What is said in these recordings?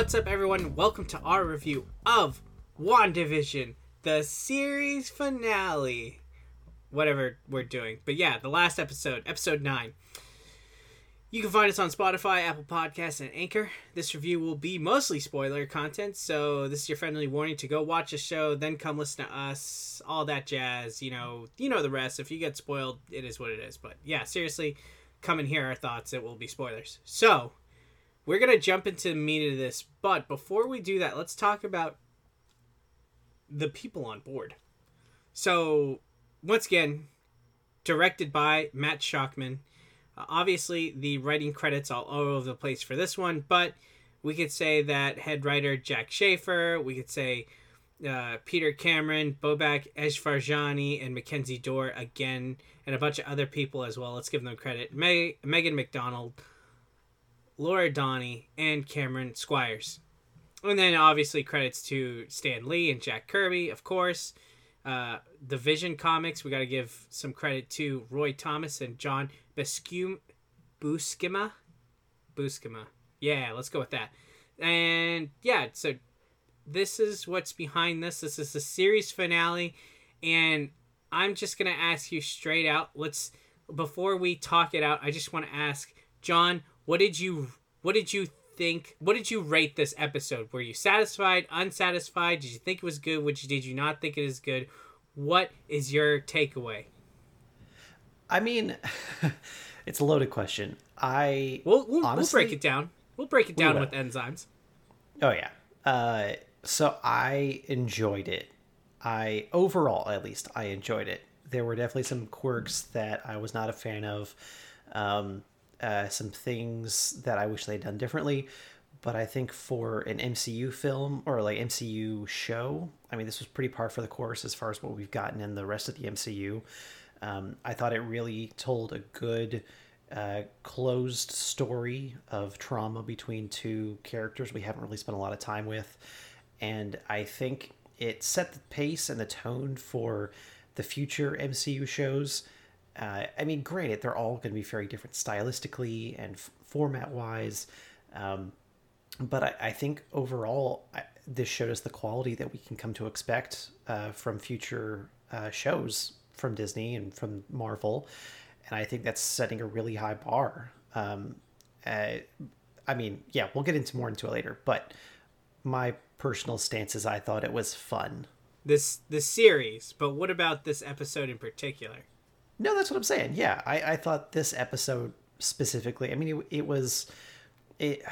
What's up, everyone? Welcome to our review of WandaVision, the series finale. Whatever we're doing. But yeah, the last episode, episode 9. You can find us on Spotify, Apple Podcasts, and Anchor. This review will be mostly spoiler content, so this is your friendly warning to go watch the show, then come listen to us, all that jazz. You know, you know the rest. If you get spoiled, it is what it is. But yeah, seriously, come and hear our thoughts. It will be spoilers. So, we're gonna jump into the meat of this, but before we do that, let's talk about the people on board. So, once again, directed by Matt Shakman. Uh, obviously, the writing credits all over the place for this one, but we could say that head writer Jac Schaeffer, we could say uh, Peter Cameron, Bobak Esfarjani, and Mackenzie Dohr again, and a bunch of other people as well. Let's give them credit. Meg- Megan McDonnell, Laura Donney, and Cameron Squires. And then obviously credits to Stan Lee and Jack Kirby, of course. Uh, the Vision comics, we got to give some credit to Roy Thomas and John Buscema. Buscema? Buscema. Yeah, let's go with that. And yeah, so this is what's behind this. This is the series finale. And I'm just going to ask you straight out. Let's, before we talk it out, I just want to ask, John, what did you, what did you think what did you rate this episode were you satisfied unsatisfied did you think it was good which did you not think it is good what is your takeaway I mean, it's a loaded question. I we'll, we'll, honestly, we'll break it down we'll break it down with enzymes Oh yeah. Uh, so I enjoyed it. I overall, at least, I enjoyed it. There were definitely some quirks that I was not a fan of. Um, uh, some things that I wish they'd done differently. But I think for an MCU film or like MCU show, I mean, this was pretty par for the course as far as what we've gotten in the rest of the MCU. Um, I thought it really told a good uh, closed story of trauma between two characters we haven't really spent a lot of time with. And I think it set the pace and the tone for the future MCU shows. Uh, I mean, granted, they're all going to be very different stylistically and f- format wise. Um, but I, I think overall, I, this showed us the quality that we can come to expect uh, from future uh, shows from Disney and from Marvel, and I think that's setting a really high bar. Um, uh, I mean, yeah, we'll get into more into it later, but my personal stance is I thought it was fun. this this series but what about this episode in particular No, that's what I'm saying. Yeah, I, I thought this episode specifically. I mean, it, it was it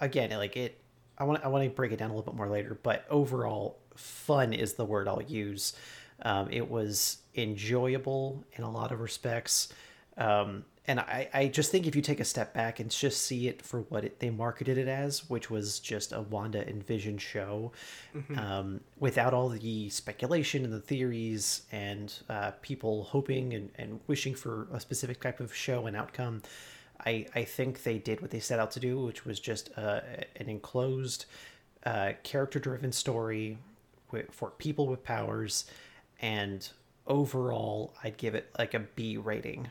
again like it. I want I want to break it down a little bit more later, but overall, fun is the word I'll use. Um, it was enjoyable in a lot of respects, um, and I, I just think if you take a step back and just see it for what it, they marketed it as, which was just a Wanda and Vision show, um, without all the speculation and the theories and uh, people hoping and, and wishing for a specific type of show and outcome. I, I think they did what they set out to do, which was just uh, an enclosed, uh, character driven story for people with powers. And overall, I'd give it like a B rating.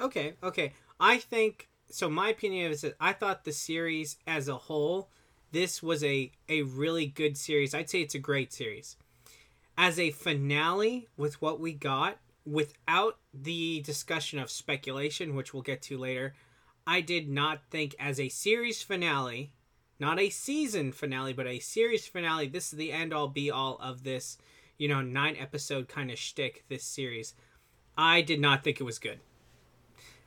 Okay, okay. I think so. My opinion is that I thought the series as a whole, this was a a really good series. I'd say it's a great series. As a finale, with what we got, without the discussion of speculation, which we'll get to later, I did not think as a series finale, not a season finale, but a series finale. This is the end all be all of this, you know, nine episode kind of shtick. This series, I did not think it was good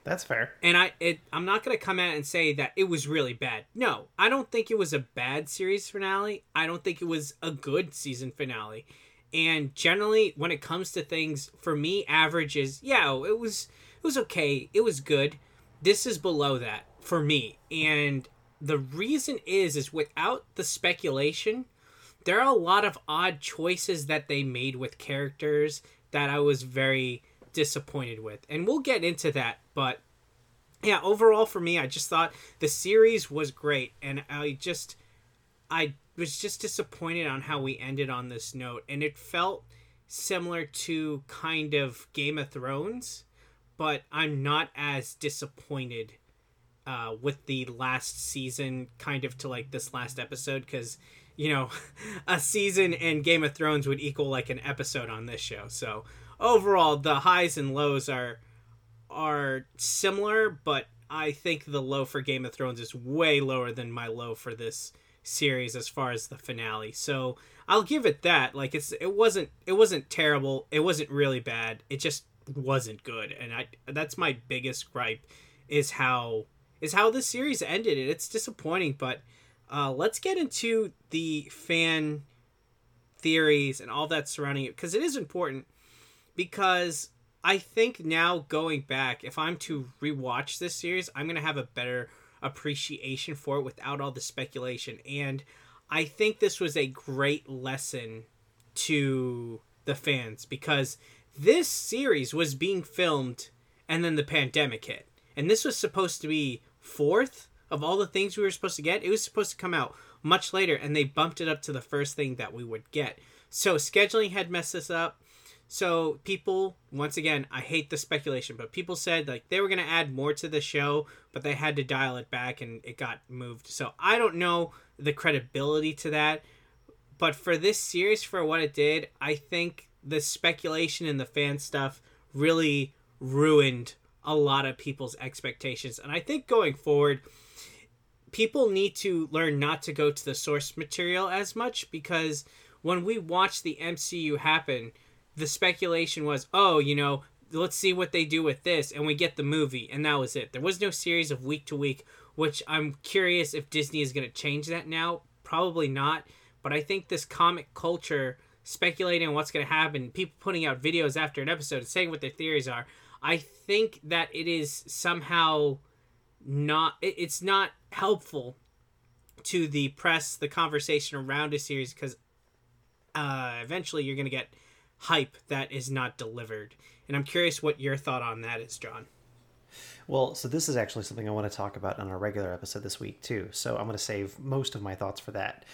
That's fair. and I it I'm not gonna come out and say that it was really bad. No, I don't think it was a bad series finale. I don't think it was a good season finale. And generally, when it comes to things, for me, average is yeah, it was it was okay, it was good. This is below that for me, and the reason is is without the speculation, there are a lot of odd choices that they made with characters that I was very disappointed with. And we'll get into that, but yeah, overall for me, I just thought the series was great and I just I was just disappointed on how we ended on this note and it felt similar to kind of Game of Thrones, but I'm not as disappointed uh, with the last season kind of to like this last episode because you know a season in game of thrones would equal like an episode on this show so overall the highs and lows are are similar but i think the low for game of thrones is way lower than my low for this series as far as the finale. So i'll give it that. Like it's it wasn't it wasn't terrible. It wasn't really bad. It just wasn't good. And i that's my biggest gripe is how is how this series ended. And it's disappointing but uh, let's get into the fan theories and all that surrounding it because it is important because I think now going back, if I'm to rewatch this series, I'm gonna have a better appreciation for it without all the speculation. And I think this was a great lesson to the fans because this series was being filmed and then the pandemic hit. And this was supposed to be fourth of all the things we were supposed to get. It was supposed to come out much later and they bumped it up to the first thing that we would get. So scheduling had messed this up. So people, once again, I hate the speculation, but people said like they were gonna add more to the show, but they had to dial it back and it got moved. So I don't know the credibility to that. But for this series, for what it did, I think the speculation and the fan stuff really ruined a lot of people's expectations. And I think going forward, people need to learn not to go to the source material as much because when we watch the MCU happen, the speculation was, oh, you know, let's see what they do with this, and we get the movie, and that was it. There was no series of week to week, which I'm curious if Disney is going to change that now. Probably not, but I think this comic culture speculating on what's going to happen, people putting out videos after an episode and saying what their theories are, I think that it is somehow not, it's not helpful to the press, the conversation around a series, because uh, eventually you're going to get hype that is not delivered. And I'm curious what your thought on that is, John. Well, so this is actually something I want to talk about on a regular episode this week too. So I'm going to save most of my thoughts for that.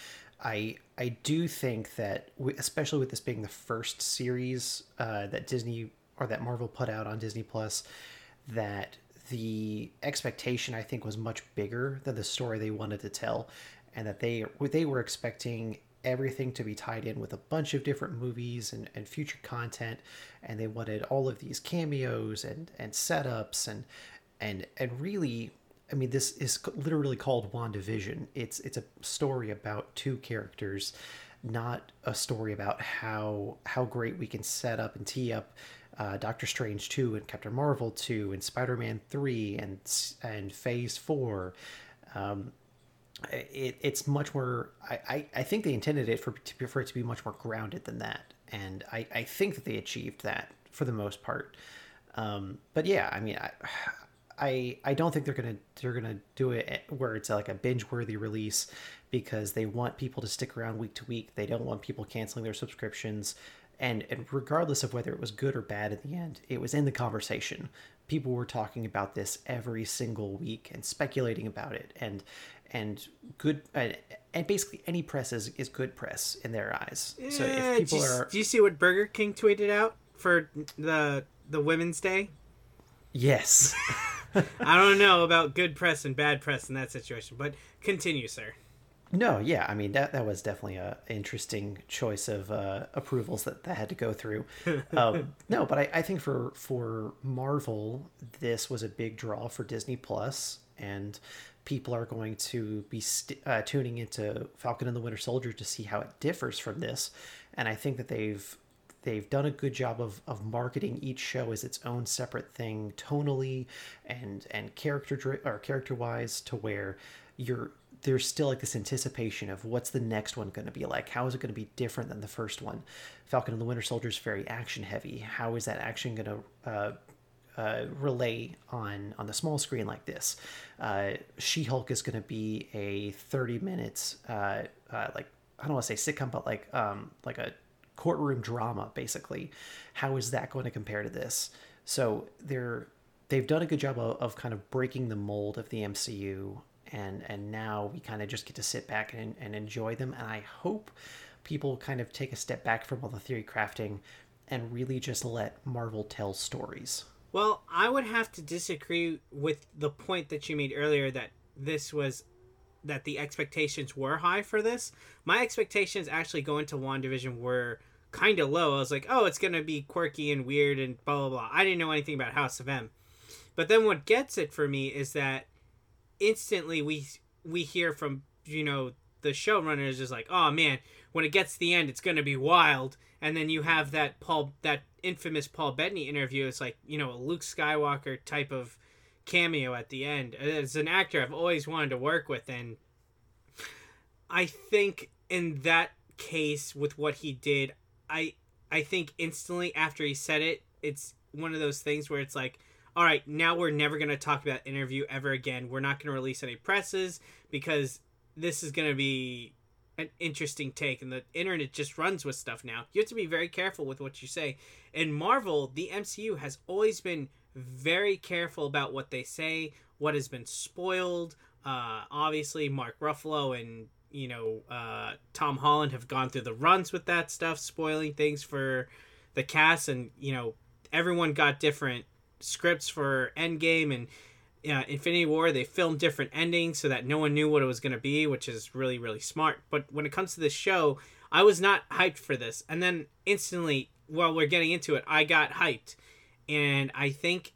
I I do think that, especially with this being the first series uh, that Disney or that Marvel put out on Disney Plus, that the expectation I think was much bigger than the story they wanted to tell, and that they they were expecting everything to be tied in with a bunch of different movies and, and future content and they wanted all of these cameos and and setups and and and really I mean this is literally called WandaVision. It's it's a story about two characters, not a story about how how great we can set up and tee up uh, Doctor Strange 2 and Captain Marvel 2 and Spider-Man 3 and and Phase 4. Um, it, it's much more I, I, I, think they intended it for, for it to be much more grounded than that. And I, I think that they achieved that for the most part. Um, but yeah i mean I, I i don't think they're gonna they're gonna do it where it's like a binge worthy release because they want people to stick around week to week. They don't want people canceling their subscriptions. And and regardless of whether it was good or bad at the end it was in the conversation people were talking about this every single week and speculating about it and and good uh, and basically any press is, is good press in their eyes. Yeah, so if people do you, are, do you see what Burger King tweeted out for the the Women's Day? Yes. I don't know about good press and bad press in that situation, but continue, sir. No, yeah, I mean that that was definitely a interesting choice of uh, approvals that that had to go through. Um, no, but I, I think for for Marvel, this was a big draw for Disney Plus, and people are going to be st- uh, tuning into Falcon and the Winter Soldier to see how it differs from this. And I think that they've they've done a good job of, of marketing each show as its own separate thing tonally and and character or character wise to where you're there's still like this anticipation of what's the next one going to be like how is it going to be different than the first one falcon and the winter soldier is very action heavy how is that action going to uh, uh, relay on on the small screen like this. Uh, she Hulk is going to be a thirty minutes uh, uh, like I don't want to say sitcom, but like um, like a courtroom drama basically. How is that going to compare to this? So they're they've done a good job of, of kind of breaking the mold of the MCU and and now we kind of just get to sit back and, and enjoy them and i hope people kind of take a step back from all the theory crafting and really just let marvel tell stories Well, I would have to disagree with the point that you made earlier that this was that the expectations were high for this. My expectations actually going to WandaVision were kind of low. I was like, oh, it's going to be quirky and weird and blah, blah, blah. I didn't know anything about House of M. But then what gets it for me is that instantly we we hear from, you know, the showrunner is just like, oh man, when it gets to the end, it's to be wild. And then you have that Paul, that infamous Paul Bettany interview. It's like, you know, a Luke Skywalker type of cameo at the end. As an actor, I've always wanted to work with. And I think in that case, with what he did, I, I think instantly after he said it, it's one of those things where it's like, all right, now we're never going to talk about interview ever again. We're not going to release any presses because this is going to be an interesting take and the internet just runs with stuff now. You have to be very careful with what you say. In marvel the mcu has always been very careful about what they say what has been spoiled. Uh, obviously mark ruffalo and you know uh, tom holland have gone through the runs with that stuff spoiling things for the cast and you know everyone got different scripts for endgame and yeah, Infinity War, they filmed different endings so that no one knew what it was going to be, which is really, really smart. But when it comes to this show, I was not hyped for this. And then instantly, while we're getting into it, I got hyped. And I think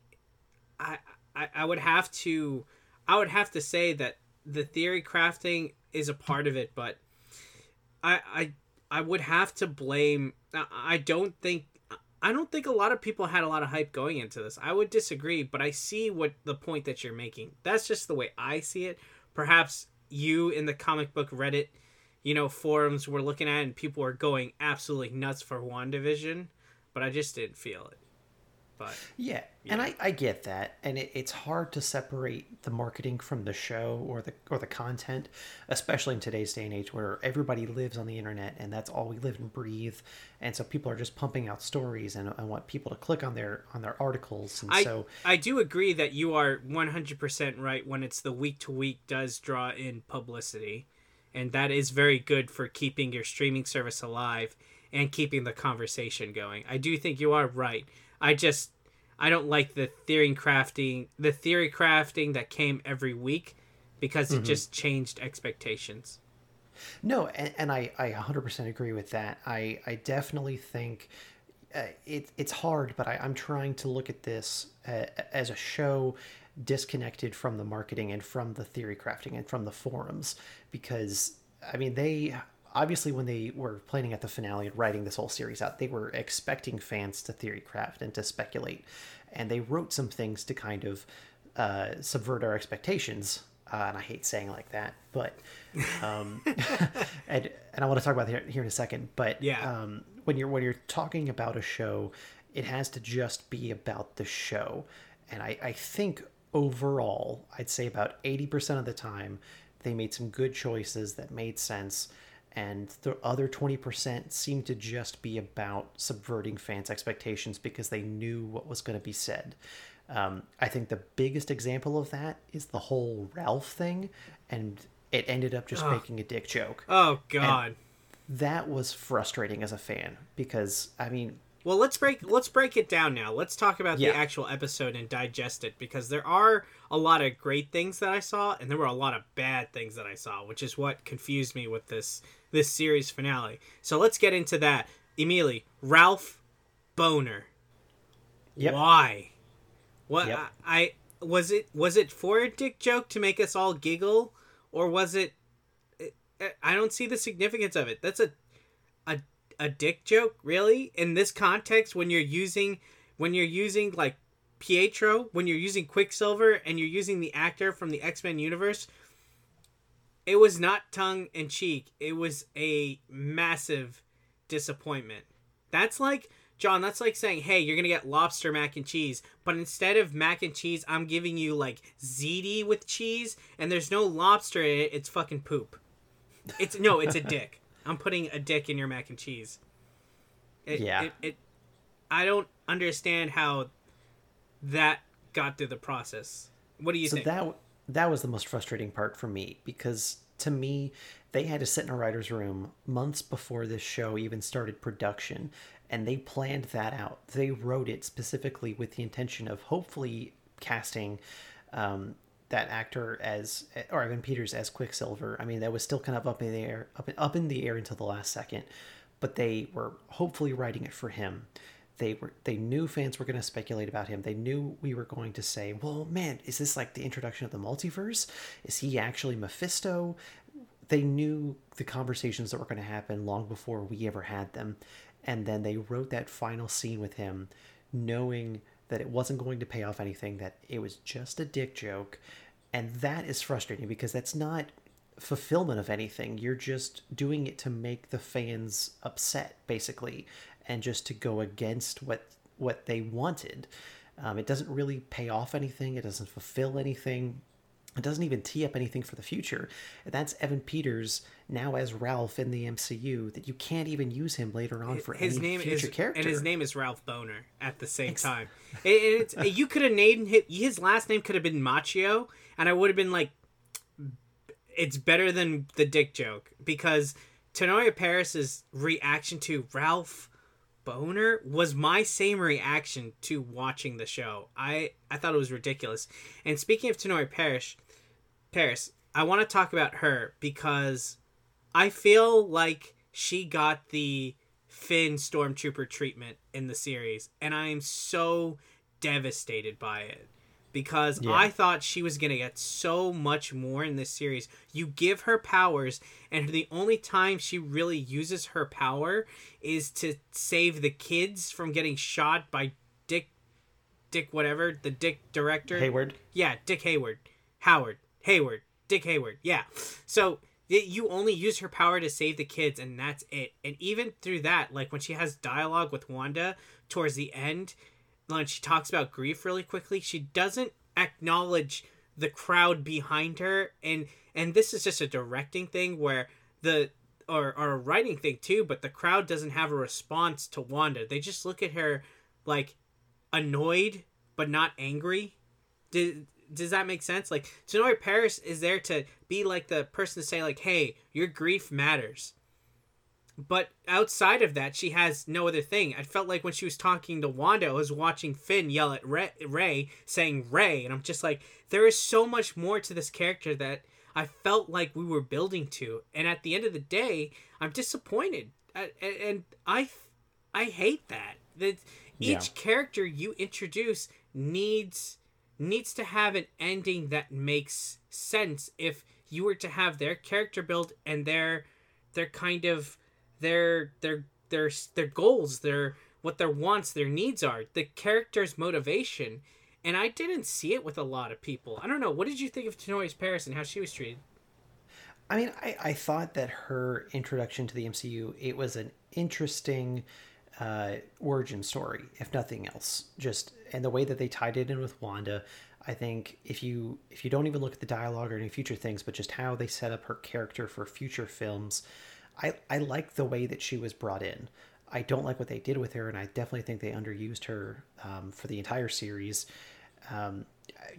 I, I, I would have to I would have to say that the theory crafting is a part of it, but I I I would have to blame I don't think I don't think a lot of people had a lot of hype going into this. I would disagree, but I see what the point that you're making. That's just the way I see it. Perhaps you in the comic book Reddit, you know, forums were looking at and people were going absolutely nuts for WandaVision, but I just didn't feel it. But yeah, yeah. and I, I get that, and it, it's hard to separate the marketing from the show or the or the content, especially in today's day and age where everybody lives on the internet and that's all we live and breathe, and so people are just pumping out stories and, and want people to click on their on their articles. And I, so I do agree that you are one hundred percent right when it's the week to week does draw in publicity, and that is very good for keeping your streaming service alive and keeping the conversation going. I do think you are right I just I don't like the theory crafting the theory crafting that came every week because it mm-hmm. just changed expectations. No, and, and I, I 100% agree with that. I, I definitely think uh, it, it's hard, but I, I'm trying to look at this uh, as a show disconnected from the marketing and from the theory crafting and from the forums because, I mean, they obviously when they were planning at the finale and writing this whole series out they were expecting fans to theory craft and to speculate. And they wrote some things to kind of uh, subvert our expectations. Uh, and i hate saying like that but um, and, and i want to talk about that here in a second but yeah. um, when you're when you're talking about a show it has to just be about the show. And i, I think overall i'd say about 80% of the time they made some good choices that made sense and the other 20% seemed to just be about subverting fans' expectations because they knew what was going to be said. Um, I think the biggest example of that is the whole Ralph thing, and it ended up just oh. making a dick joke. Oh, God. And that was frustrating as a fan because, I mean, well, let's break let's break it down now. Let's talk about yeah. the actual episode and digest it because there are a lot of great things that I saw and there were a lot of bad things that I saw, which is what confused me with this this series finale. So let's get into that. Emily, Ralph Bohner. Yep. Why? What yep. I, I was it was it for a dick joke to make us all giggle or was it I don't see the significance of it. That's a a dick joke, really? In this context when you're using when you're using like Pietro, when you're using Quicksilver and you're using the actor from the X-Men universe, it was not tongue in cheek. It was a massive disappointment. That's like John, that's like saying, "Hey, you're to get lobster mac and cheese, but instead of mac and cheese, I'm giving you like ziti with cheese and there's no lobster in it. It's fucking poop." It's no, it's a dick. I'm putting a dick in your mac and cheese. It, yeah. It, it, I don't understand how that got through the process. What do you so think? That that was the most frustrating part for me because to me, they had to sit in a writer's room months before this show even started production, and they planned that out. They wrote it specifically with the intention of hopefully casting um, that actor as or Evan Peters as Quicksilver. I mean, that was still kind of up in the air, up in, up in the air until the last second, but they were hopefully writing it for him. They were they knew fans were going to speculate about him. They knew we were going to say, "Well, man, is this like the introduction of the multiverse? Is he actually Mephisto?" They knew the conversations that were going to happen long before we ever had them, and then they wrote that final scene with him, knowing that it wasn't going to pay off anything, that it was just a dick joke, and that is frustrating because that's not fulfillment of anything. You're just doing it to make the fans upset, basically, and just to go against what what they wanted. Um, it doesn't really pay off anything. It doesn't fulfill anything. It doesn't even tee up anything for the future. That's Evan Peters now as Ralph in the MCU. That you can't even use him later on for his any name future is character. and his name is Ralph Boner at the same time. It, it's, you could have named his, his last name could have been Macchio, and I would have been like, it's better than the dick joke because Teyonah Parris's reaction to Ralph Bohner was my same reaction to watching the show. I I thought it was ridiculous. And speaking of Teyonah Parris, Parris, I want to talk about her because I feel like she got the Finn Stormtrooper treatment in the series, and I am so devastated by it because Yeah. I thought she was gonna get so much more in this series. You give her powers, and the only time she really uses her power is to save the kids from getting shot by Dick, Dick whatever the Dick director. Hayward. Yeah, Dick Hayward, Howard, Hayward, Dick Hayward. Yeah, so you only use her power to save the kids, and that's it. And even through that, like when she has dialogue with Wanda towards the end, when she talks about grief really quickly, she doesn't acknowledge the crowd behind her, and and this is just a directing thing where the or or a writing thing too, but the crowd doesn't have a response to Wanda. They just look at her like annoyed but not angry. Did does that make sense? Like Teyonah Parris is there to be like the person to say like, "Hey, your grief matters." But outside of that, she has no other thing. I felt like when she was talking to Wanda, I was watching Finn yell at Rey, Rey saying Rey, and I'm just like, there is so much more to this character that I felt like we were building to. And at the end of the day, I'm disappointed, I, and- and I, I hate that. That each Yeah. character you introduce needs needs to have an ending that makes sense if you were to have their character build and their their kind of their their their their goals their what their wants their needs are the character's motivation. And i didn't see it with a lot of people. I don't know. What did you think of Teyonah's paris and how she was treated? I mean, I, I thought that her introduction to the MCU it was an interesting uh, origin story, if nothing else. Just and the way that they tied it in with Wanda, I think if you if you don't even look at the dialogue or any future things, but just how they set up her character for future films, I I like the way that she was brought in. I don't like what they did with her, and I definitely think they underused her um, for the entire series. Um,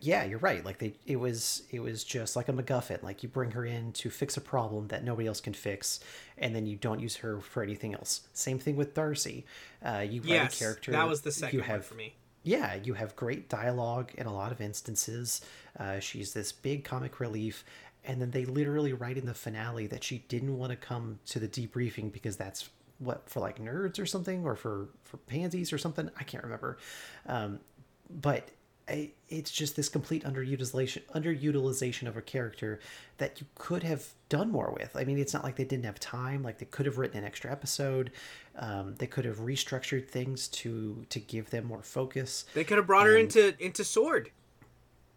yeah, you're right. Like they, it was, it was just like a MacGuffin. Like you bring her in to fix a problem that nobody else can fix, and then you don't use her for anything else. Same thing with Darcy. Uh, you write a character. that was the second you one have, for me yeah, you have great dialogue in a lot of instances. Uh, she's this big comic relief, and then they literally write in the finale that she didn't want to come to the debriefing because that's what for like nerds or something, or for for pansies or something. I can't remember, um, but I, it's just this complete underutilization underutilization of a character that you could have done more with. I mean, it's not like they didn't have time. Like they could have written an extra episode. Um, they could have restructured things to to give them more focus. they could have brought her into into sword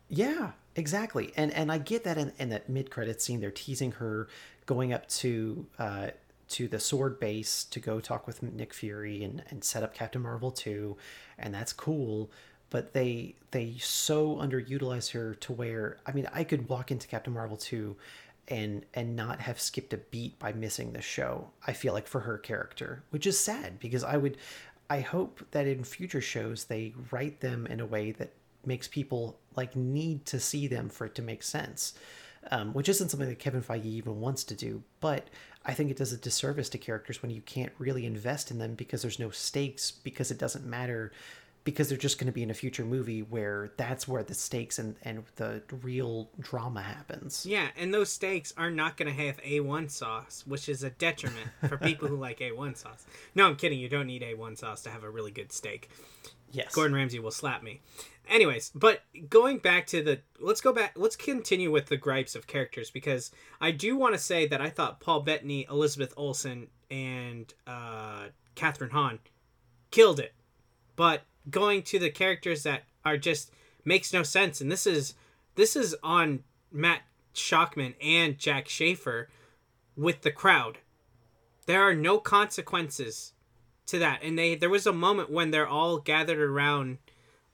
Yeah, exactly. And and I get that in, in that mid credit scene, they're teasing her going up to uh, to the sword base to go talk with Nick Fury and, and set up Captain Marvel 2, and that's cool. But they they so underutilize her to where I mean I could walk into Captain Marvel 2 and and not have skipped a beat by missing the show. I feel like for her character, which is sad because I would I hope that in future shows they write them in a way that makes people like need to see them for it to make sense. um, which isn't something that Kevin Feige even wants to do. But I think it does a disservice to characters when you can't really invest in them because there's no stakes, because it doesn't matter, because they're just going to be in a future movie where that's where the stakes and, and the real drama happens. Yeah, and those stakes are not going to have A1 sauce, which is a detriment for people who like A1 sauce. No, I'm kidding. You don't need A1 sauce to have a really good steak. Yes. Gordon Ramsay will slap me. Anyways, but going back to the let's go back let's continue with the gripes of characters because I do want to say that I thought Paul Bettany, Elizabeth Olsen, and uh Kathryn Hahn killed it. But going to the characters that are just makes no sense and this is this is on Matt Shakman and Jac Schaeffer with the crowd. There are no consequences to that. And they there was a moment when they're all gathered around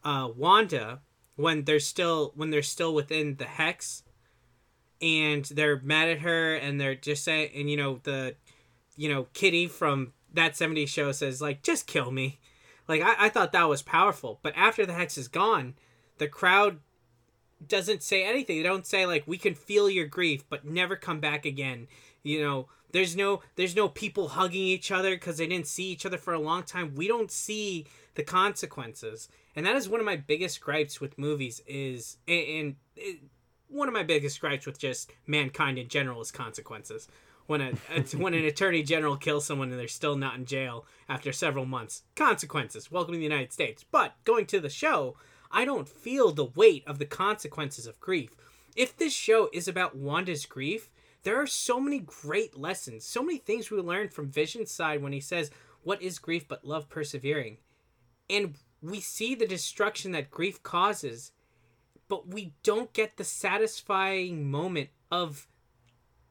uh, Wanda when they're still when they're still within the hex, and they're mad at her and they're just saying and you know the you know Kitty from that 70s show says like just kill me. Like I, I thought that was powerful. But after the hex is gone the crowd doesn't say anything. They don't say like we can feel your grief but never come back again you know there's no there's no people hugging each other because they didn't see each other for a long time. We don't see the consequences. And that is one of my biggest gripes with movies is and, and one of my biggest gripes with just mankind in general is consequences. When a when an attorney general kills someone and they're still not in jail after several months consequences. Welcome to the united states. But going to the show i don't feel the weight of the consequences of grief. If this show is about wanda's grief there are so many great lessons so many things we learned from vision's side when he says what is grief but love persevering? And we see the destruction that grief causes but we don't get the satisfying moment of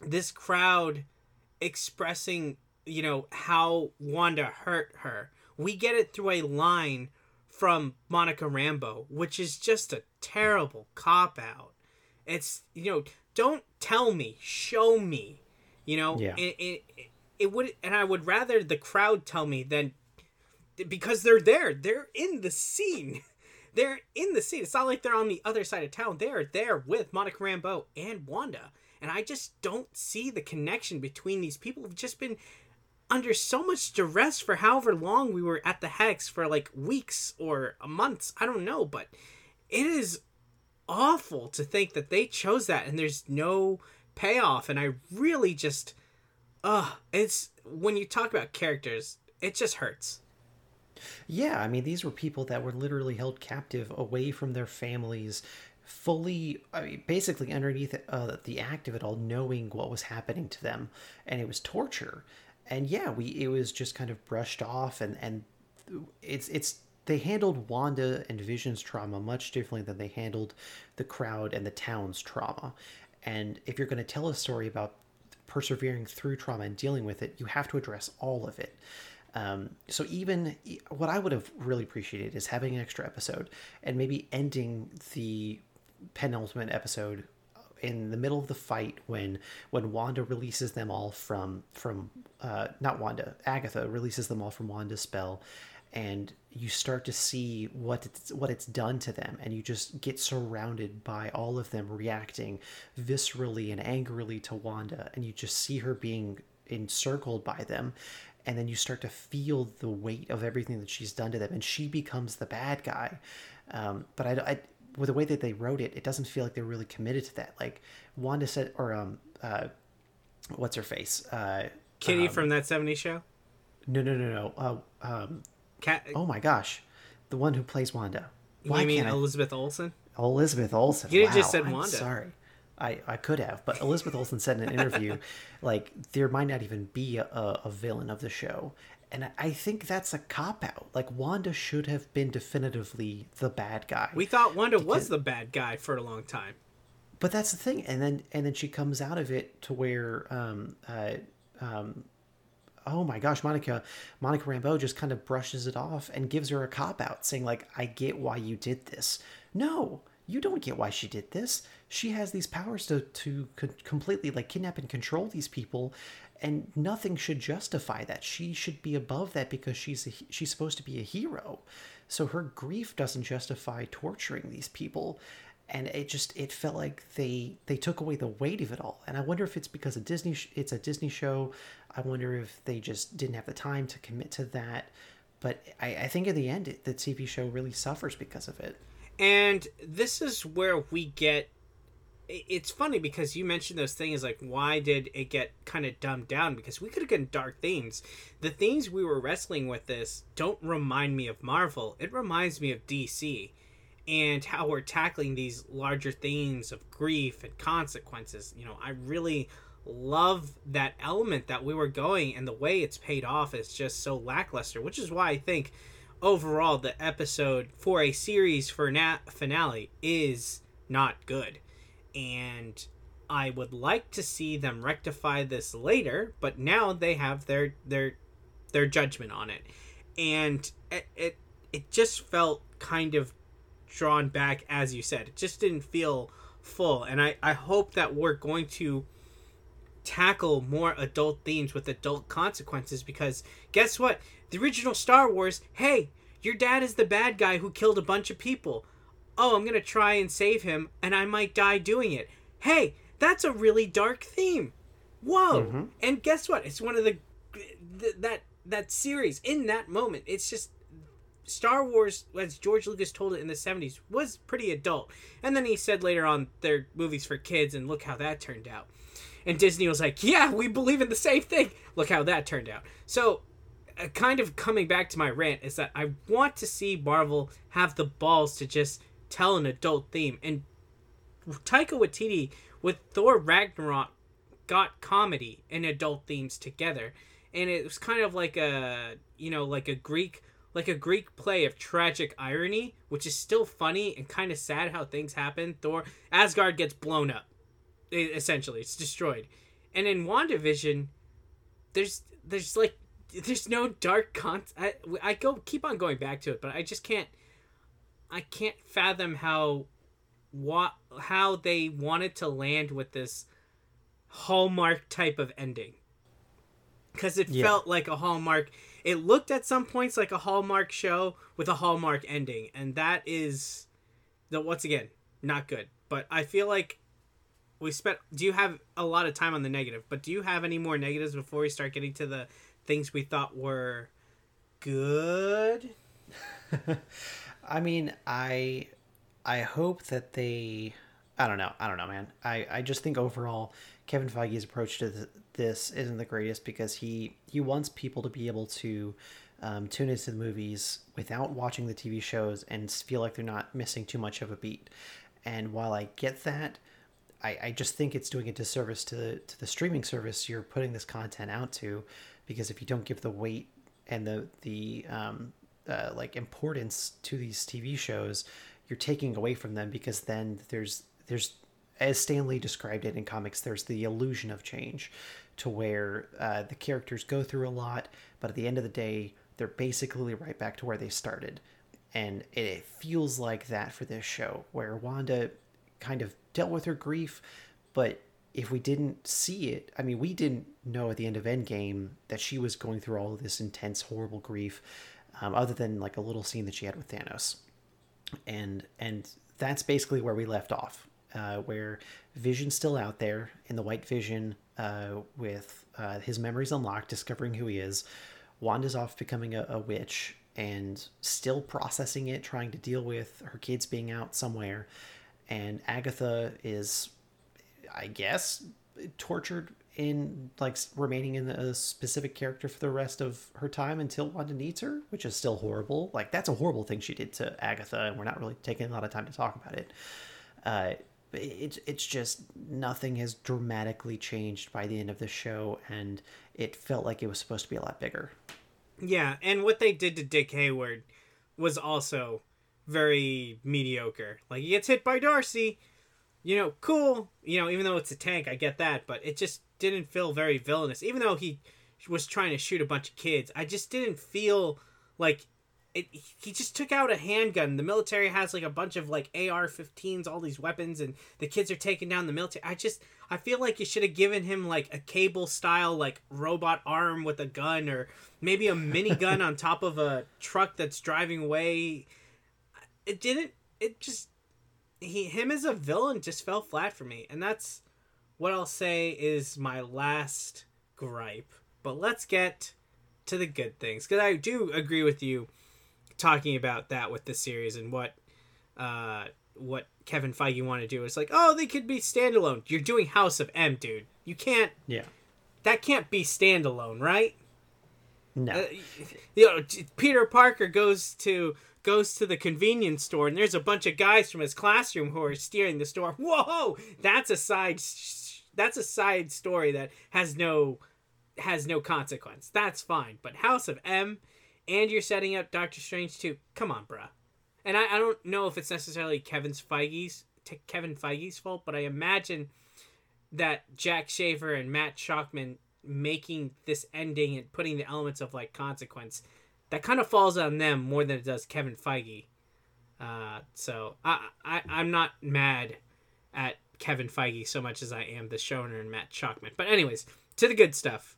this crowd expressing you know how wanda hurt her. We get it through a line from monica rambeau which is just a terrible cop out it's you know don't tell me show me you know Yeah. it, it, it would and i would rather the crowd tell me than because they're there they're in the scene. They're in the scene. It's not like they're on the other side of town. They're there with monica rambeau and wanda. And i just don't see the connection between these people. Who've just been under so much duress for however long we were at the hex for like weeks or months. I don't know but it is awful to think that they chose that and there's no payoff. And i really just uh it's when you talk about characters it just hurts. Yeah, I mean, these were people that were literally held captive away from their families, fully, I mean, basically underneath uh, the act of it all, knowing what was happening to them, and it was torture. And yeah, we it was just kind of brushed off, and and it's it's they handled Wanda and Vision's trauma much differently than they handled the crowd and the town's trauma. And if you're going to tell a story about persevering through trauma and dealing with it, you have to address all of it. Um, so even what I would have really appreciated is having an extra episode and maybe ending the penultimate episode in the middle of the fight when when Wanda releases them all from from uh, not Wanda Agatha releases them all from Wanda's spell and you start to see what it's what it's done to them and you just get surrounded by all of them reacting viscerally and angrily to Wanda and you just see her being encircled by them and then you start to feel the weight of everything that she's done to them and she becomes the bad guy. Um, but I, I with the way that they wrote it it doesn't feel like they're really committed to that. Like wanda said or um uh what's her face? Uh kitty from that 70s show? No no no no. Uh, um cat oh my gosh. The one who plays wanda. You mean elizabeth olsen? Elizabeth olsen. You wow, just said I'm Wanda. sorry. I, I could have, but Elizabeth Olsen said in an interview, like there might not even be a, a villain of the show, and I think that's a cop out. Like Wanda should have been definitively the bad guy. we thought wanda was the bad guy for a long time. But that's the thing. And then and then she comes out of it to where um uh um oh my gosh monica monica rambeau just kind of brushes it off and gives her a cop out saying like i get why you did this. No you don't get why she did this. She has these powers to to co- completely like kidnap and control these people and nothing should justify that. She should be above that because she's a, she's supposed to be a hero. So her grief doesn't justify torturing these people and it just it felt like they they took away the weight of it all. And i wonder if it's because of disney it's a disney show. I wonder if they just didn't have the time to commit to that. But i, I think in the end it, the tv show really suffers because of it. And this is where we get it's funny because you mentioned those things like why did it get kind of dumbed down? Because we could have gotten dark themes the themes we were wrestling with this don't remind me of marvel. It reminds me of dc and how we're tackling these larger themes of grief and consequences. You know, I really love that element that we were going and the way it's paid off is just so lackluster, which is why I think overall the episode for a series for na- finale is not good. And I would like to see them rectify this later, but now they have their their their judgment on it. And it it, it just felt kind of drawn back as you said. It just didn't feel full. And I, I hope that we're going to tackle more adult themes with adult consequences because guess what? The original Star Wars, hey, your dad is the bad guy who killed a bunch of people. Oh, I'm going to try and save him and I might die doing it. Hey, that's a really dark theme. Whoa. Mm-hmm. And guess what? It's one of the th- that that series in that moment. It's just Star Wars, as George Lucas told it in the 70s, was pretty adult. And then he said later on, they're movies for kids, and look how that turned out. And Disney was like, yeah, we believe in the same thing. Look how that turned out. So, uh, kind of coming back to my rant is that I want to see Marvel have the balls to just tell an adult theme. And Taika Waititi with Thor Ragnarok got comedy and adult themes together. And it was kind of like a, you know, like a Greek like a Greek play of tragic irony, which is still funny and kind of sad how things happen. Thor Asgard gets blown up. Essentially, it's destroyed. And in WandaVision, there's there's like there's no dark con I, I go keep on going back to it, but I just can't I can't fathom how what how they wanted to land with this hallmark type of ending because it yeah. felt like a hallmark it looked at some points like a hallmark show with a hallmark ending and that is the once again not good. But i feel like we spent do you have a lot of time on the negative? But do you have any more negatives before we start getting to the things we thought were good? I mean i i hope that they i don't know i don't know man. I i just think overall kevin feige's approach to the, this isn't the greatest because he he wants people to be able to um, tune into the movies without watching the TV shows and feel like they're not missing too much of a beat. And while I get that, I, I just think it's doing a disservice to the to the streaming service you're putting this content out to, because if you don't give the weight and the the um, uh, like importance to these TV shows, you're taking away from them because then there's there's as Stan Lee described it in comics, there's the illusion of change to where uh, the characters go through a lot, but at the end of the day, they're basically right back to where they started. And it feels like that for this show, where Wanda kind of dealt with her grief, but if we didn't see it, I mean, we didn't know at the end of Endgame that she was going through all of this intense, horrible grief, um, other than like a little scene that she had with Thanos, and and that's basically where we left off, uh, where Vision's still out there in the White Vision uh, with uh, his memories unlocked, discovering who he is. Wanda's off becoming a, a, witch and still processing it, trying to deal with her kids being out somewhere. And Agatha is, I guess, tortured in like remaining in a specific character for the rest of her time until Wanda needs her, which is still horrible. Like that's a horrible thing she did to Agatha, and we're not really taking a lot of time to talk about it. Uh, it's it's just nothing has dramatically changed by the end of the show, and it felt like it was supposed to be a lot bigger. Yeah, and what they did to Dick Hayward was also very mediocre. Like he gets hit by Darcy, you know, cool. You know, even though it's a tank, I get that, but it just didn't feel very villainous. Even though he was trying to shoot a bunch of kids, I just didn't feel like it, he just took out a handgun. The military has like a bunch of like AR-15s, all these weapons, and the kids are taking down the military. I just I feel like you should have given him like a cable style like robot arm with a gun, or maybe a minigun on top of a truck that's driving away. It didn't. It just he him as a villain just fell flat for me, and that's what I'll say is my last gripe. But let's get to the good things because I do agree with you talking about that with the series and what uh what Kevin Feige wanted to do. It's like, oh, they could be standalone. You're doing House of M, dude. You can't. Yeah. That can't be standalone, right? No. Uh, you know, Peter Parker goes to goes to the convenience store and there's a bunch of guys from his classroom who are steering the store. Whoa, that's a side that's a side story that has no has no consequence. That's fine. But House of M and you're setting up Doctor Strange too. Come on, bruh. And I, I don't know if it's necessarily Kevin's Feige's Kevin Feige's fault, but I imagine that Jac Schaeffer and Matt Shakman making this ending and putting the elements of like consequence that kind of falls on them more than it does Kevin Feige. Uh, so I, I I'm not mad at Kevin Feige so much as I am the showrunner and Matt Shakman. But anyways, to the good stuff.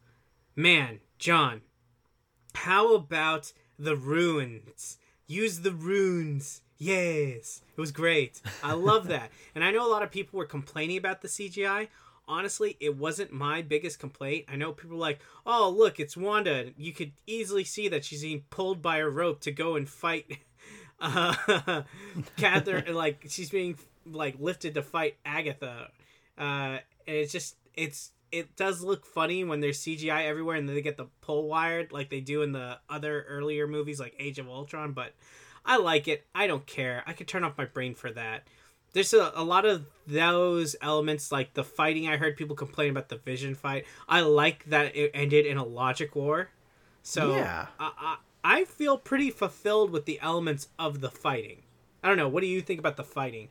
Man, John, how about the runes? Use the runes. Yes, it was great. I love that. and I know a lot of people were complaining about the CGI honestly, it wasn't my biggest complaint. I know people like, oh, look, it's Wanda. You could easily see that she's being pulled by a rope to go and fight. Uh, Kathryn, like, she's being, like, lifted to fight Agatha. Uh, and it's just, it's, it does look funny when there's CGI everywhere and then they get the pull wired like they do in the other earlier movies like Age of Ultron, but I like it. I don't care. I could turn off my brain for that. There's a, a lot of those elements like the fighting i heard people complain about the vision fight. I like that it ended in a logic war. So yeah. I, I, I feel pretty fulfilled with the elements of the fighting. I don't know. What do you think about the fighting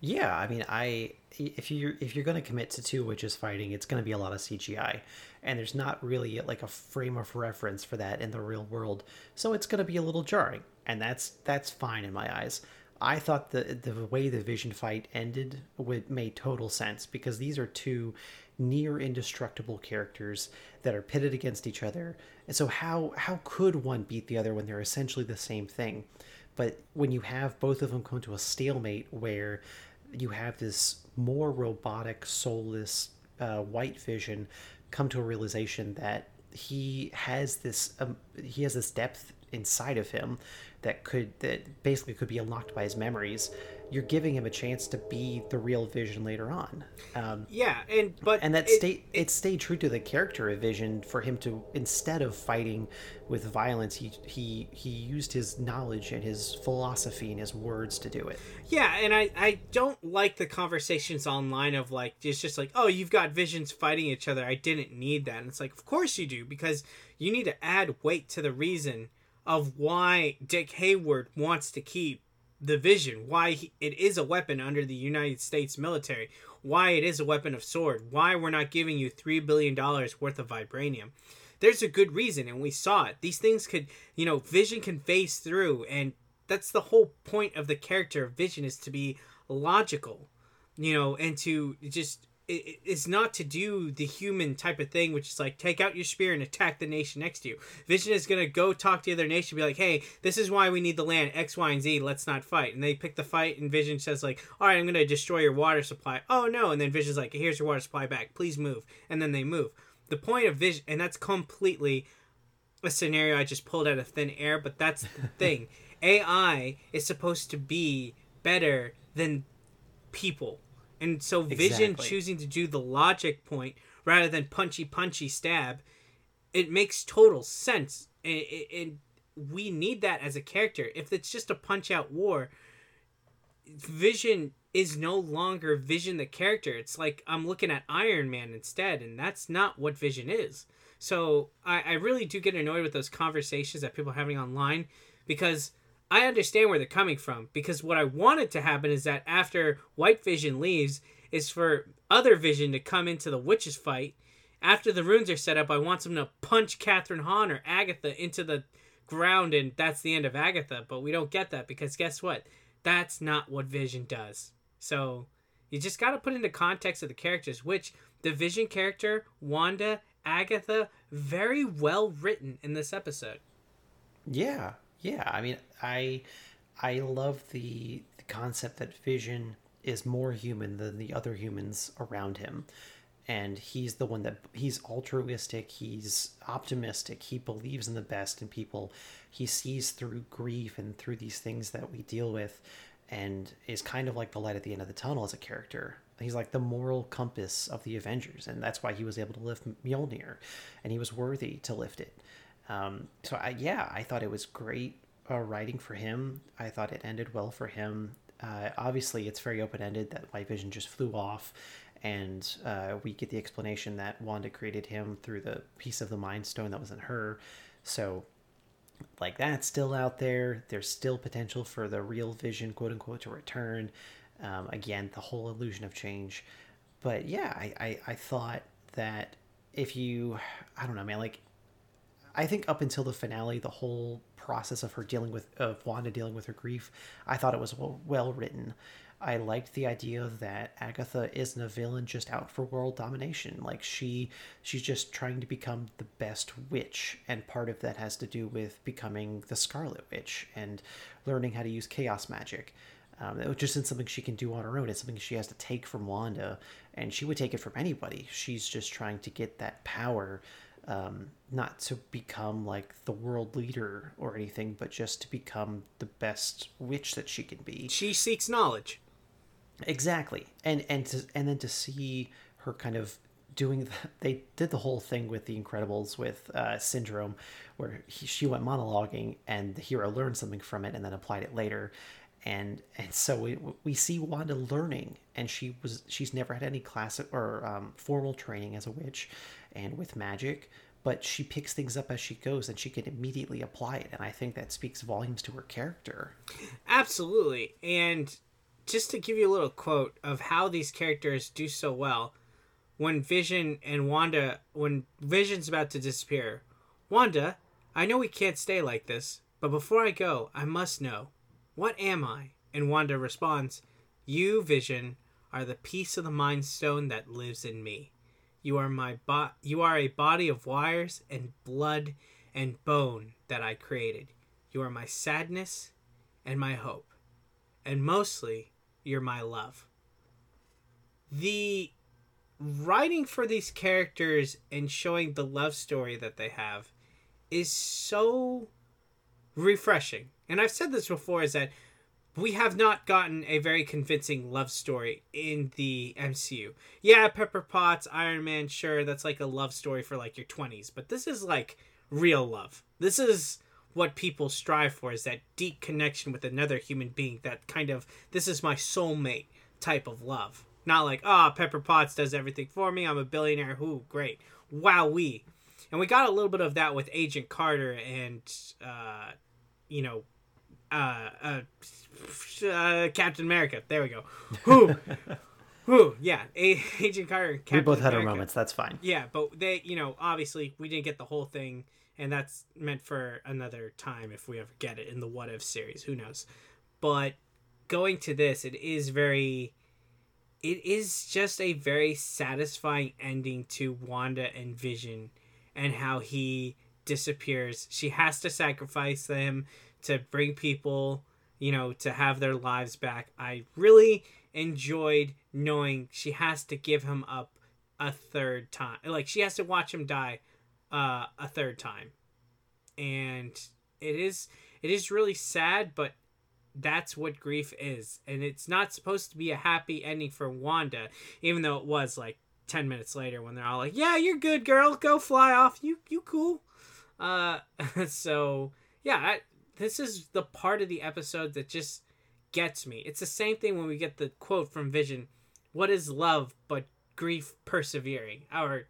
yeah i mean i if you if you're going to commit to two witches fighting it's going to be a lot of cgi and there's not really like a frame of reference for that in the real world so it's going to be a little jarring and that's that's fine in my eyes I thought the the way the Vision fight ended would made total sense because these are two near indestructible characters that are pitted against each other. And so how how could one beat the other when they're essentially the same thing? But when you have both of them come to a stalemate where you have this more robotic, soulless uh, white vision come to a realization that he has this um, he has this depth inside of him that could that basically could be unlocked by his memories you're giving him a chance to be the real vision later on. Um, yeah and but and that it, stayed it, it stayed true to the character of vision for him to instead of fighting with violence he he he used his knowledge and his philosophy and his words to do it. Yeah and i i don't like the conversations online of like it's just like oh you've got visions fighting each other. I didn't need that. And it's like of course you do because you need to add weight to the reason of why Dick Hayward wants to keep the vision, why he, it is a weapon under the United States military, why it is a weapon of sword, why we're not giving you $3 billion worth of vibranium. There's a good reason, and we saw it. These things could, you know, Vision can phase through, and that's the whole point of the character of Vision is to be logical, you know, and to just it's not to do the human type of thing, which is like take out your spear and attack the nation next to you. Vision is gonna go talk to the other nation, be like, "Hey, this is why we need the land X, Y, and Z. Let's not fight." And they pick the fight, and Vision says like, "All right, I'm gonna destroy your water supply." Oh no! And then Vision's like, "Here's your water supply back. Please move." And then they move. The point of Vision, and that's completely a scenario I just pulled out of thin air, but that's the thing. AI is supposed to be better than people and so Vision exactly. choosing to do the logic point rather than punchy punchy stab, it makes total sense. And, and we need that as a character. If it's just a punch out war, Vision is no longer Vision the character. It's like I'm looking at Iron Man instead, and that's not what Vision is. So I, I really do get annoyed with those conversations that people are having online because I understand where they're coming from because what I wanted to happen is that after White Vision leaves, is for other Vision to come into the witches fight. After the runes are set up, I want them to punch Kathryn Hahn or Agatha into the ground, and that's the end of Agatha. But we don't get that because guess what? That's not what Vision does. So you just got to put into context of the characters, which the Vision character, Wanda, Agatha, very well written in this episode. Yeah, yeah, I mean, I I love the concept that Vision is more human than the other humans around him. And he's the one that he's altruistic, he's optimistic, he believes in the best in people. He sees through grief and through these things that we deal with and is kind of like the light at the end of the tunnel as a character. He's like the moral compass of the Avengers, and that's why he was able to lift Mjolnir, and he was worthy to lift it. Um, so I, yeah, I thought it was great uh, writing for him. I thought it ended well for him. Uh, obviously, it's very open ended that White Vision just flew off, and uh, we get the explanation that Wanda created him through the piece of the Mind Stone that was in her. So like that's still out there. There's still potential for the real vision, quote unquote, to return. Um, again, the whole illusion of change. But yeah, I, I, I thought that if you, I don't know, man, like, I think up until the finale, the whole process of her dealing with, of Wanda dealing with her grief, I thought it was well, well written. I liked the idea that Agatha isn't a villain just out for world domination. Like she she's just trying to become the best witch and part of that has to do with becoming the Scarlet Witch and learning how to use chaos magic. Um, it just isn't something she can do on her own. It's something she has to take from Wanda, and she would take it from anybody. She's just trying to get that power, um, not to become like the world leader or anything, but just to become the best witch that she can be. She seeks knowledge. Exactly, and and to, and then to see her kind of doing the, they did the whole thing with the Incredibles with uh, Syndrome, where he, she went monologuing and the hero learned something from it and then applied it later, and and so we we see Wanda learning, and she was she's never had any classic or um, formal training as a witch, and with magic. But she picks things up as she goes, and she can immediately apply it, and I think that speaks volumes to her character. Absolutely, and just to give you a little quote of how these characters do so well when Vision and Wanda, when Vision's about to disappear, Wanda, I know we can't stay like this, but before I go, I must know, what am I? And Wanda responds, You, Vision, are the piece of the Mind Stone that lives in me. You are my bo- You are a body of wires and blood and bone that I created. You are my sadness and my hope, and mostly you're my love. The writing for these characters and showing the love story that they have is so refreshing. And I've said this before is that we have not gotten a very convincing love story in the MCU. Yeah, Pepper Potts, Iron Man, sure, that's like a love story for like your 20s, but this is like real love. This is what people strive for is that deep connection with another human being that kind of this is my soulmate type of love not like ah oh, pepper potts does everything for me i'm a billionaire who great wow we and we got a little bit of that with agent carter and uh you know uh, uh, uh captain america there we go who Who, yeah, a- Agent Carter. Captain we both had America. our moments. That's fine. Yeah, but they, you know, obviously we didn't get the whole thing and that's meant for another time if we ever get it in the what if series who knows but going to this it is very it is just a very satisfying ending to wanda and vision and how he disappears she has to sacrifice them to bring people you know to have their lives back i really enjoyed knowing she has to give him up a third time like she has to watch him die uh, a third time, and it is it is really sad, but that's what grief is, and it's not supposed to be a happy ending for Wanda, even though it was like ten minutes later when they're all like, "Yeah, you're good, girl. Go fly off. You you cool." Uh, so yeah, this is the part of the episode that just gets me. It's the same thing when we get the quote from Vision, "What is love but grief persevering?" Or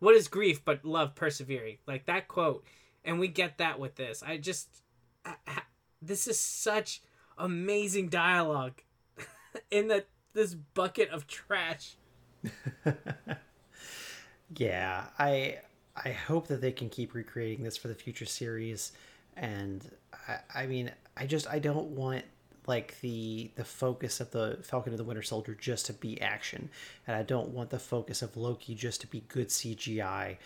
what is grief but love persevering? Like that quote, and we get that with this. I just, I, I, this is such amazing dialogue in the this bucket of trash. yeah, I I hope that they can keep recreating this for the future series, and I, I mean, I just I don't want like the the focus of the Falcon of the Winter Soldier just to be action, and I don't want the focus of Loki just to be good CGI,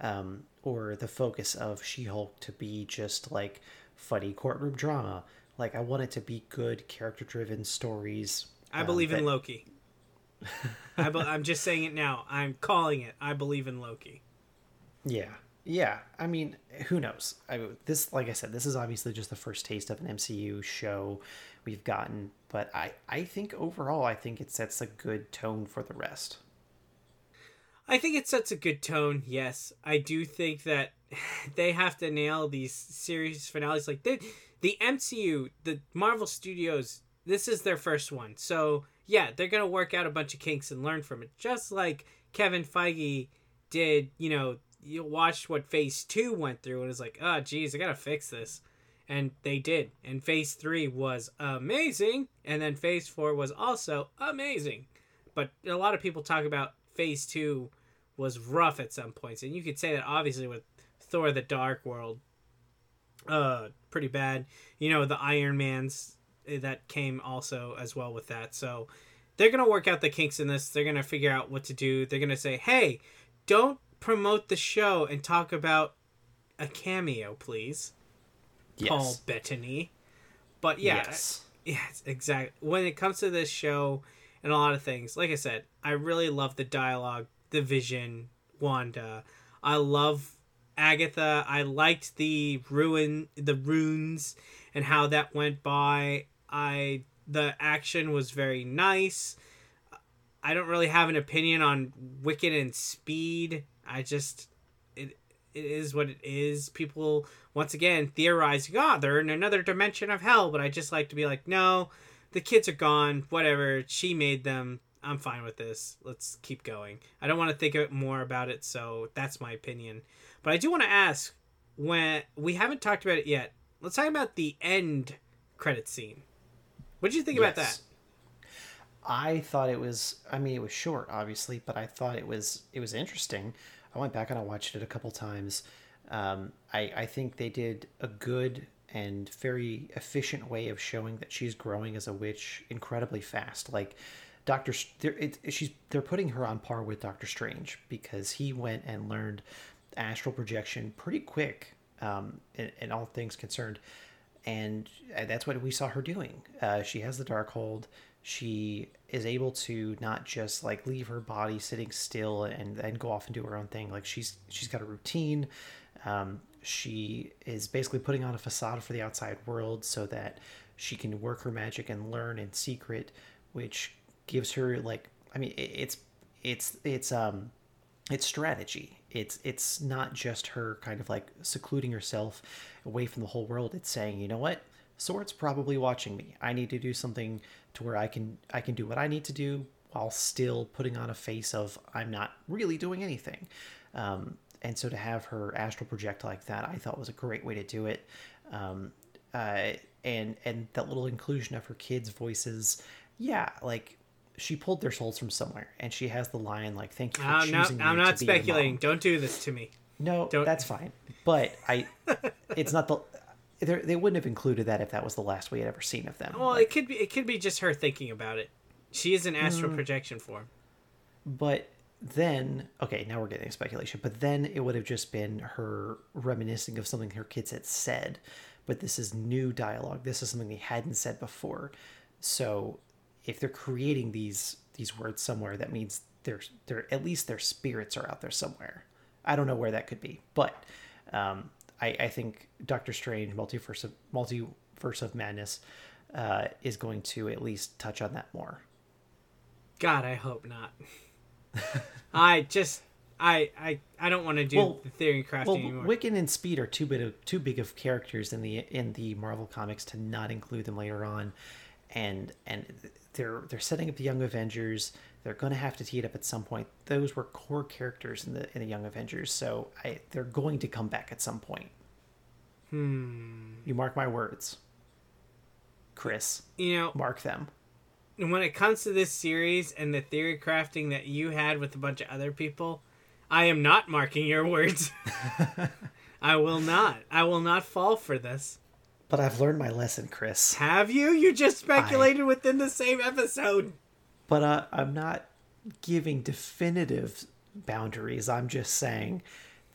um, or the focus of She Hulk to be just like funny courtroom drama. Like I want it to be good character driven stories. I um, believe in Loki. I be- I'm just saying it now. I'm calling it. I believe in Loki. Yeah, yeah. I mean, who knows? I this, like I said, this is obviously just the first taste of an MCU show we've gotten, but I I think overall, I think it sets a good tone for the rest. I think it sets a good tone. Yes, I do think that they have to nail these series finales. Like the the MCU, the Marvel Studios, this is their first one, so yeah, they're gonna work out a bunch of kinks and learn from it, just like Kevin Feige did. You know, you watched what Phase Two went through, and it's like, oh, geez, I gotta fix this. And they did. And phase three was amazing. And then phase four was also amazing. But a lot of people talk about phase two was rough at some points. And you could say that obviously with Thor the Dark World. Uh pretty bad. You know, the Iron Man's eh, that came also as well with that. So they're gonna work out the kinks in this. They're gonna figure out what to do. They're gonna say, Hey, don't promote the show and talk about a cameo, please. Paul Bettany. But yeah, Yes. Yes, exactly. When it comes to this show and a lot of things, like I said, I really love the dialogue, the vision, Wanda. I love Agatha. I liked the ruin, the runes, and how that went by. I the action was very nice. I don't really have an opinion on Wiccan and Speed. I just it it is what it is. People once again theorizing, ah, they're in another dimension of hell, but I just like to be like, no, the kids are gone, whatever. She made them. I'm fine with this. Let's keep going. I don't want to think more about it, so that's my opinion. But I do want to ask when we haven't talked about it yet. Let's talk about the end credit scene. What did you think about that? I thought it was. I mean, it was short, obviously, but I thought it was. It was interesting. I went back and I watched it a couple times. Um, I I think they did a good and very efficient way of showing that she's growing as a witch incredibly fast. Like Doctor, they're, it, she's they're putting her on par with Doctor Strange because he went and learned astral projection pretty quick. Um, in, in all things concerned, and uh, that's what we saw her doing. Uh, she has the Darkhold. She is able to not just like leave her body sitting still and then go off and do her own thing. Like she's she's got a routine. Um, she is basically putting on a facade for the outside world so that she can work her magic and learn in secret, which gives her like I mean it's it's it's um it's strategy. It's it's not just her kind of like secluding herself away from the whole world. It's saying, you know what, Sword's probably watching me. I need to do something to where I can I can do what I need to do while still putting on a face of I'm not really doing anything. Um, and so to have her astral project like that, I thought was a great way to do it. Um, uh, and and that little inclusion of her kids' voices, yeah, like she pulled their souls from somewhere, and she has the line like, "Thank you for I'm not, choosing me I'm not speculating. mom." Don't do this to me. No, Don't- that's fine. But I, it's not the. They're- wouldn't have included that if that was the last we had ever seen of them. Well, Like, it could be. It could be just her thinking about it. She is an astral Mm. projection form. but then, okay, now we're getting speculation. But then it would have just been her reminiscing of something her kids had said. But this is new dialogue. This is something they hadn't said before. So if they're creating these these words somewhere, that means they're they're at least their spirits are out there somewhere. I don't know where that could be, but um, I, I think Doctor Strange, multiverse of multiverse of madness, uh, is going to at least touch on that more. God, I hope not. I just, I, I, I don't want to do Well- the theory crafting Well, anymore. Wiccan and Speed are too big of too big of characters in the in the Marvel comics to not include them later on, and and they're they're setting up the Young Avengers. They're going to have to tee it up at some point. Those were core characters in the in the Young Avengers, so I, they're going to come back at some point. hmm. You mark my words, Chris. You know, Mark them. And when it comes to this series and the theory crafting that you had with a bunch of other people, I am not marking your words. I will not. I will not fall for this. But I've learned my lesson, Chris. Have you? You just speculated within the same episode. But uh, I'm not giving definitive boundaries. I'm just saying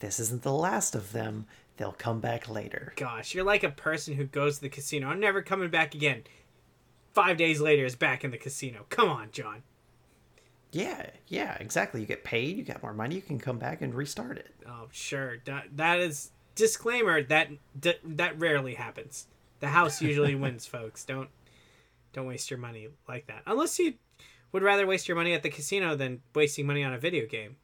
this isn't the last of them. they'll come back later. Gosh, you're like a person who goes to the casino. I'm never coming back again. Five days later is back in the casino. Come on, John. Yeah, yeah, exactly. You get paid, you got more money, you can come back and restart it. Oh, sure. That that is disclaimer that d- that rarely happens. The house usually wins, folks. Don't don't waste your money like that. Unless you would rather waste your money at the casino than wasting money on a video game.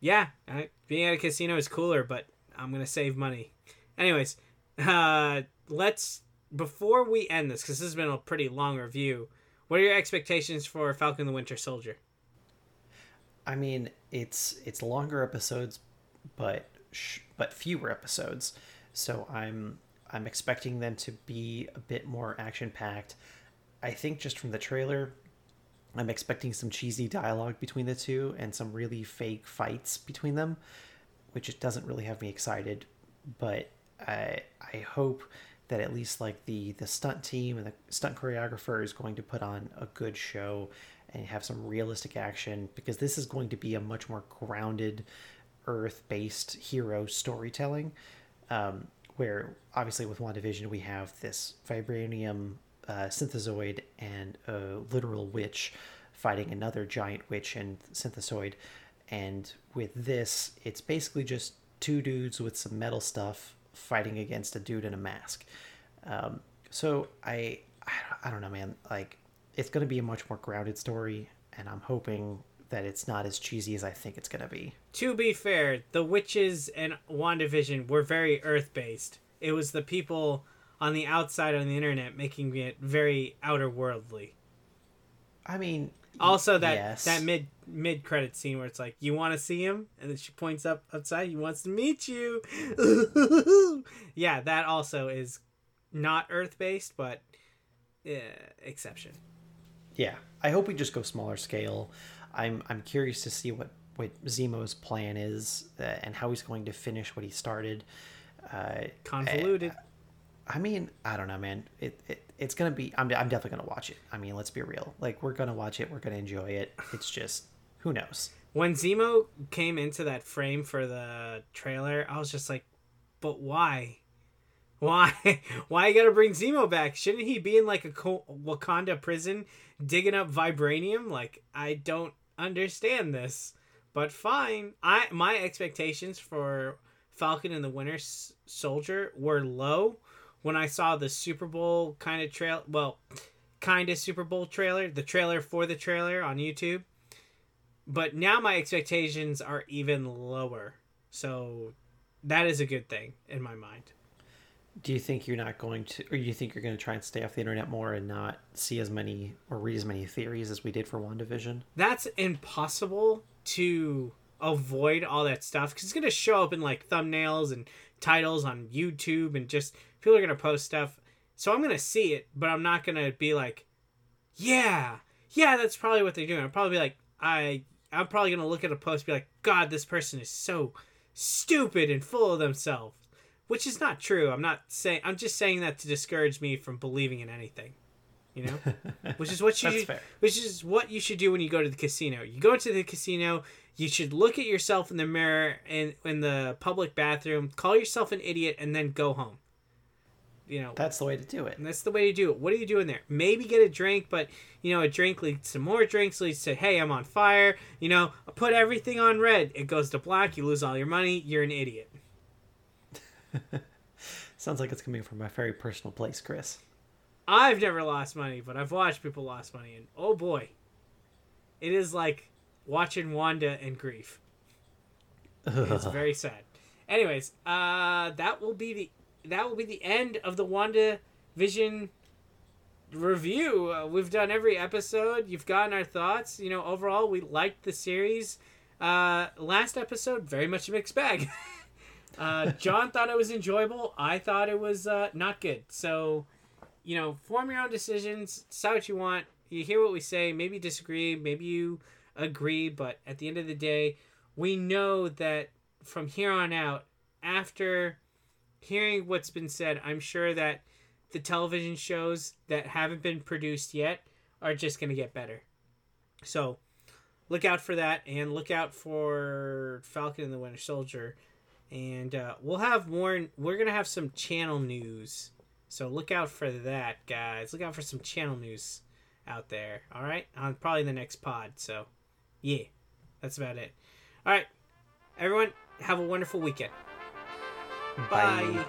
Yeah, I, being at a casino is cooler, but I'm gonna save money. Anyways, uh, let's before we end this because this has been a pretty long review. What are your expectations for Falcon the Winter Soldier? I mean, it's it's longer episodes, but sh- but fewer episodes. So I'm I'm expecting them to be a bit more action packed. I think just from the trailer, I'm expecting some cheesy dialogue between the two and some really fake fights between them, which doesn't really have me excited. But I I hope that at least like the the stunt team and the stunt choreographer is going to put on a good show and have some realistic action because this is going to be a much more grounded earth-based hero storytelling um, where obviously with WandaVision we have this vibranium uh, synthezoid and a literal witch fighting another giant witch and Synthezoid. and with this it's basically just two dudes with some metal stuff fighting against a dude in a mask. Um, so I, I don't know, man. Like, it's going to be a much more grounded story, and I'm hoping that it's not as cheesy as I think it's going to be. To be fair, the witches and WandaVision were very Earth based. It was the people on the outside on the internet making it very outer worldly. I mean, also that yes. that mid mid credit scene where it's like you want to see him? And then she points up outside he wants to meet you. Yeah that also is not earth based but yeah, exception. Yeah i hope we just go smaller scale. I'm i'm curious to see what what zemo's plan is uh, and how he's going to finish what he started. Uh, convoluted I, mean i don't know man it, it it's gonna be I'm, I'm definitely gonna watch it i mean let's be real like we're gonna watch it we're gonna enjoy it it's just who knows? When Zemo came into that frame for the trailer, I was just like, but why? Why? Why you gotta bring Zemo back? Shouldn't he be in like a Wakanda prison digging up vibranium? Like, I don't understand this. But fine. I my expectations for Falcon and the Winter Soldier were low when I saw the Super Bowl kind of trail. Well, kind of Super Bowl trailer, the trailer for the trailer on YouTube but now my expectations are even lower. So that is a good thing in my mind. Do you think you're not going to, or you think you're going to try and stay off the internet more and not see as many or read as many theories as we did for WandaVision? That's impossible to avoid all that stuff because it's going to show up in like thumbnails and titles on YouTube and just people are going to post stuff. So I'm going to see it, but I'm not going to be like, yeah, yeah, that's probably what they're doing. I'll probably be like, I I'm probably gonna look at a post be like, God, this person is so stupid and full of themselves, which is not true. I'm not saying. I'm just saying that to discourage me from believing in anything. You know, which is what you should, fair. which is what you should do when you go to the casino. You go to the casino. You should look at yourself in the mirror and in the public bathroom, call yourself an idiot, and then go home you know that's the way to do it. and that's the way to do it. What are you doing there? Maybe get a drink but you know a drink leads to more drinks leads to hey i'm on fire you know put everything on red. It goes to black you lose all your money you're an idiot. Sounds like it's coming from a very personal place chris. I've never lost money but i've watched people lost money and oh boy. It is like watching wanda and grief. It's very sad. Anyways uh that will be the that will be the end of the Wanda Vision review. Uh, we've done every episode. You've gotten our thoughts. You know, overall, we liked the series. Uh, last episode, very much a mixed bag. uh, John thought it was enjoyable. I thought it was uh, not good. So, you know, form your own decisions. Decide what you want. You hear what we say. Maybe disagree. Maybe you agree. But at the end of the day, we know that from here on out, after hearing what's been said, I'm sure that the television shows that haven't been produced yet are just going to get better. So look out for that and look out for Falcon and the Winter Soldier and uh, we'll have more. We're gonna have some channel news, so look out for that, guys. Look out for some channel news out there. All right, on probably the next pod. So, yeah, that's about it. All right, everyone, have a wonderful weekend. Bye. Bye.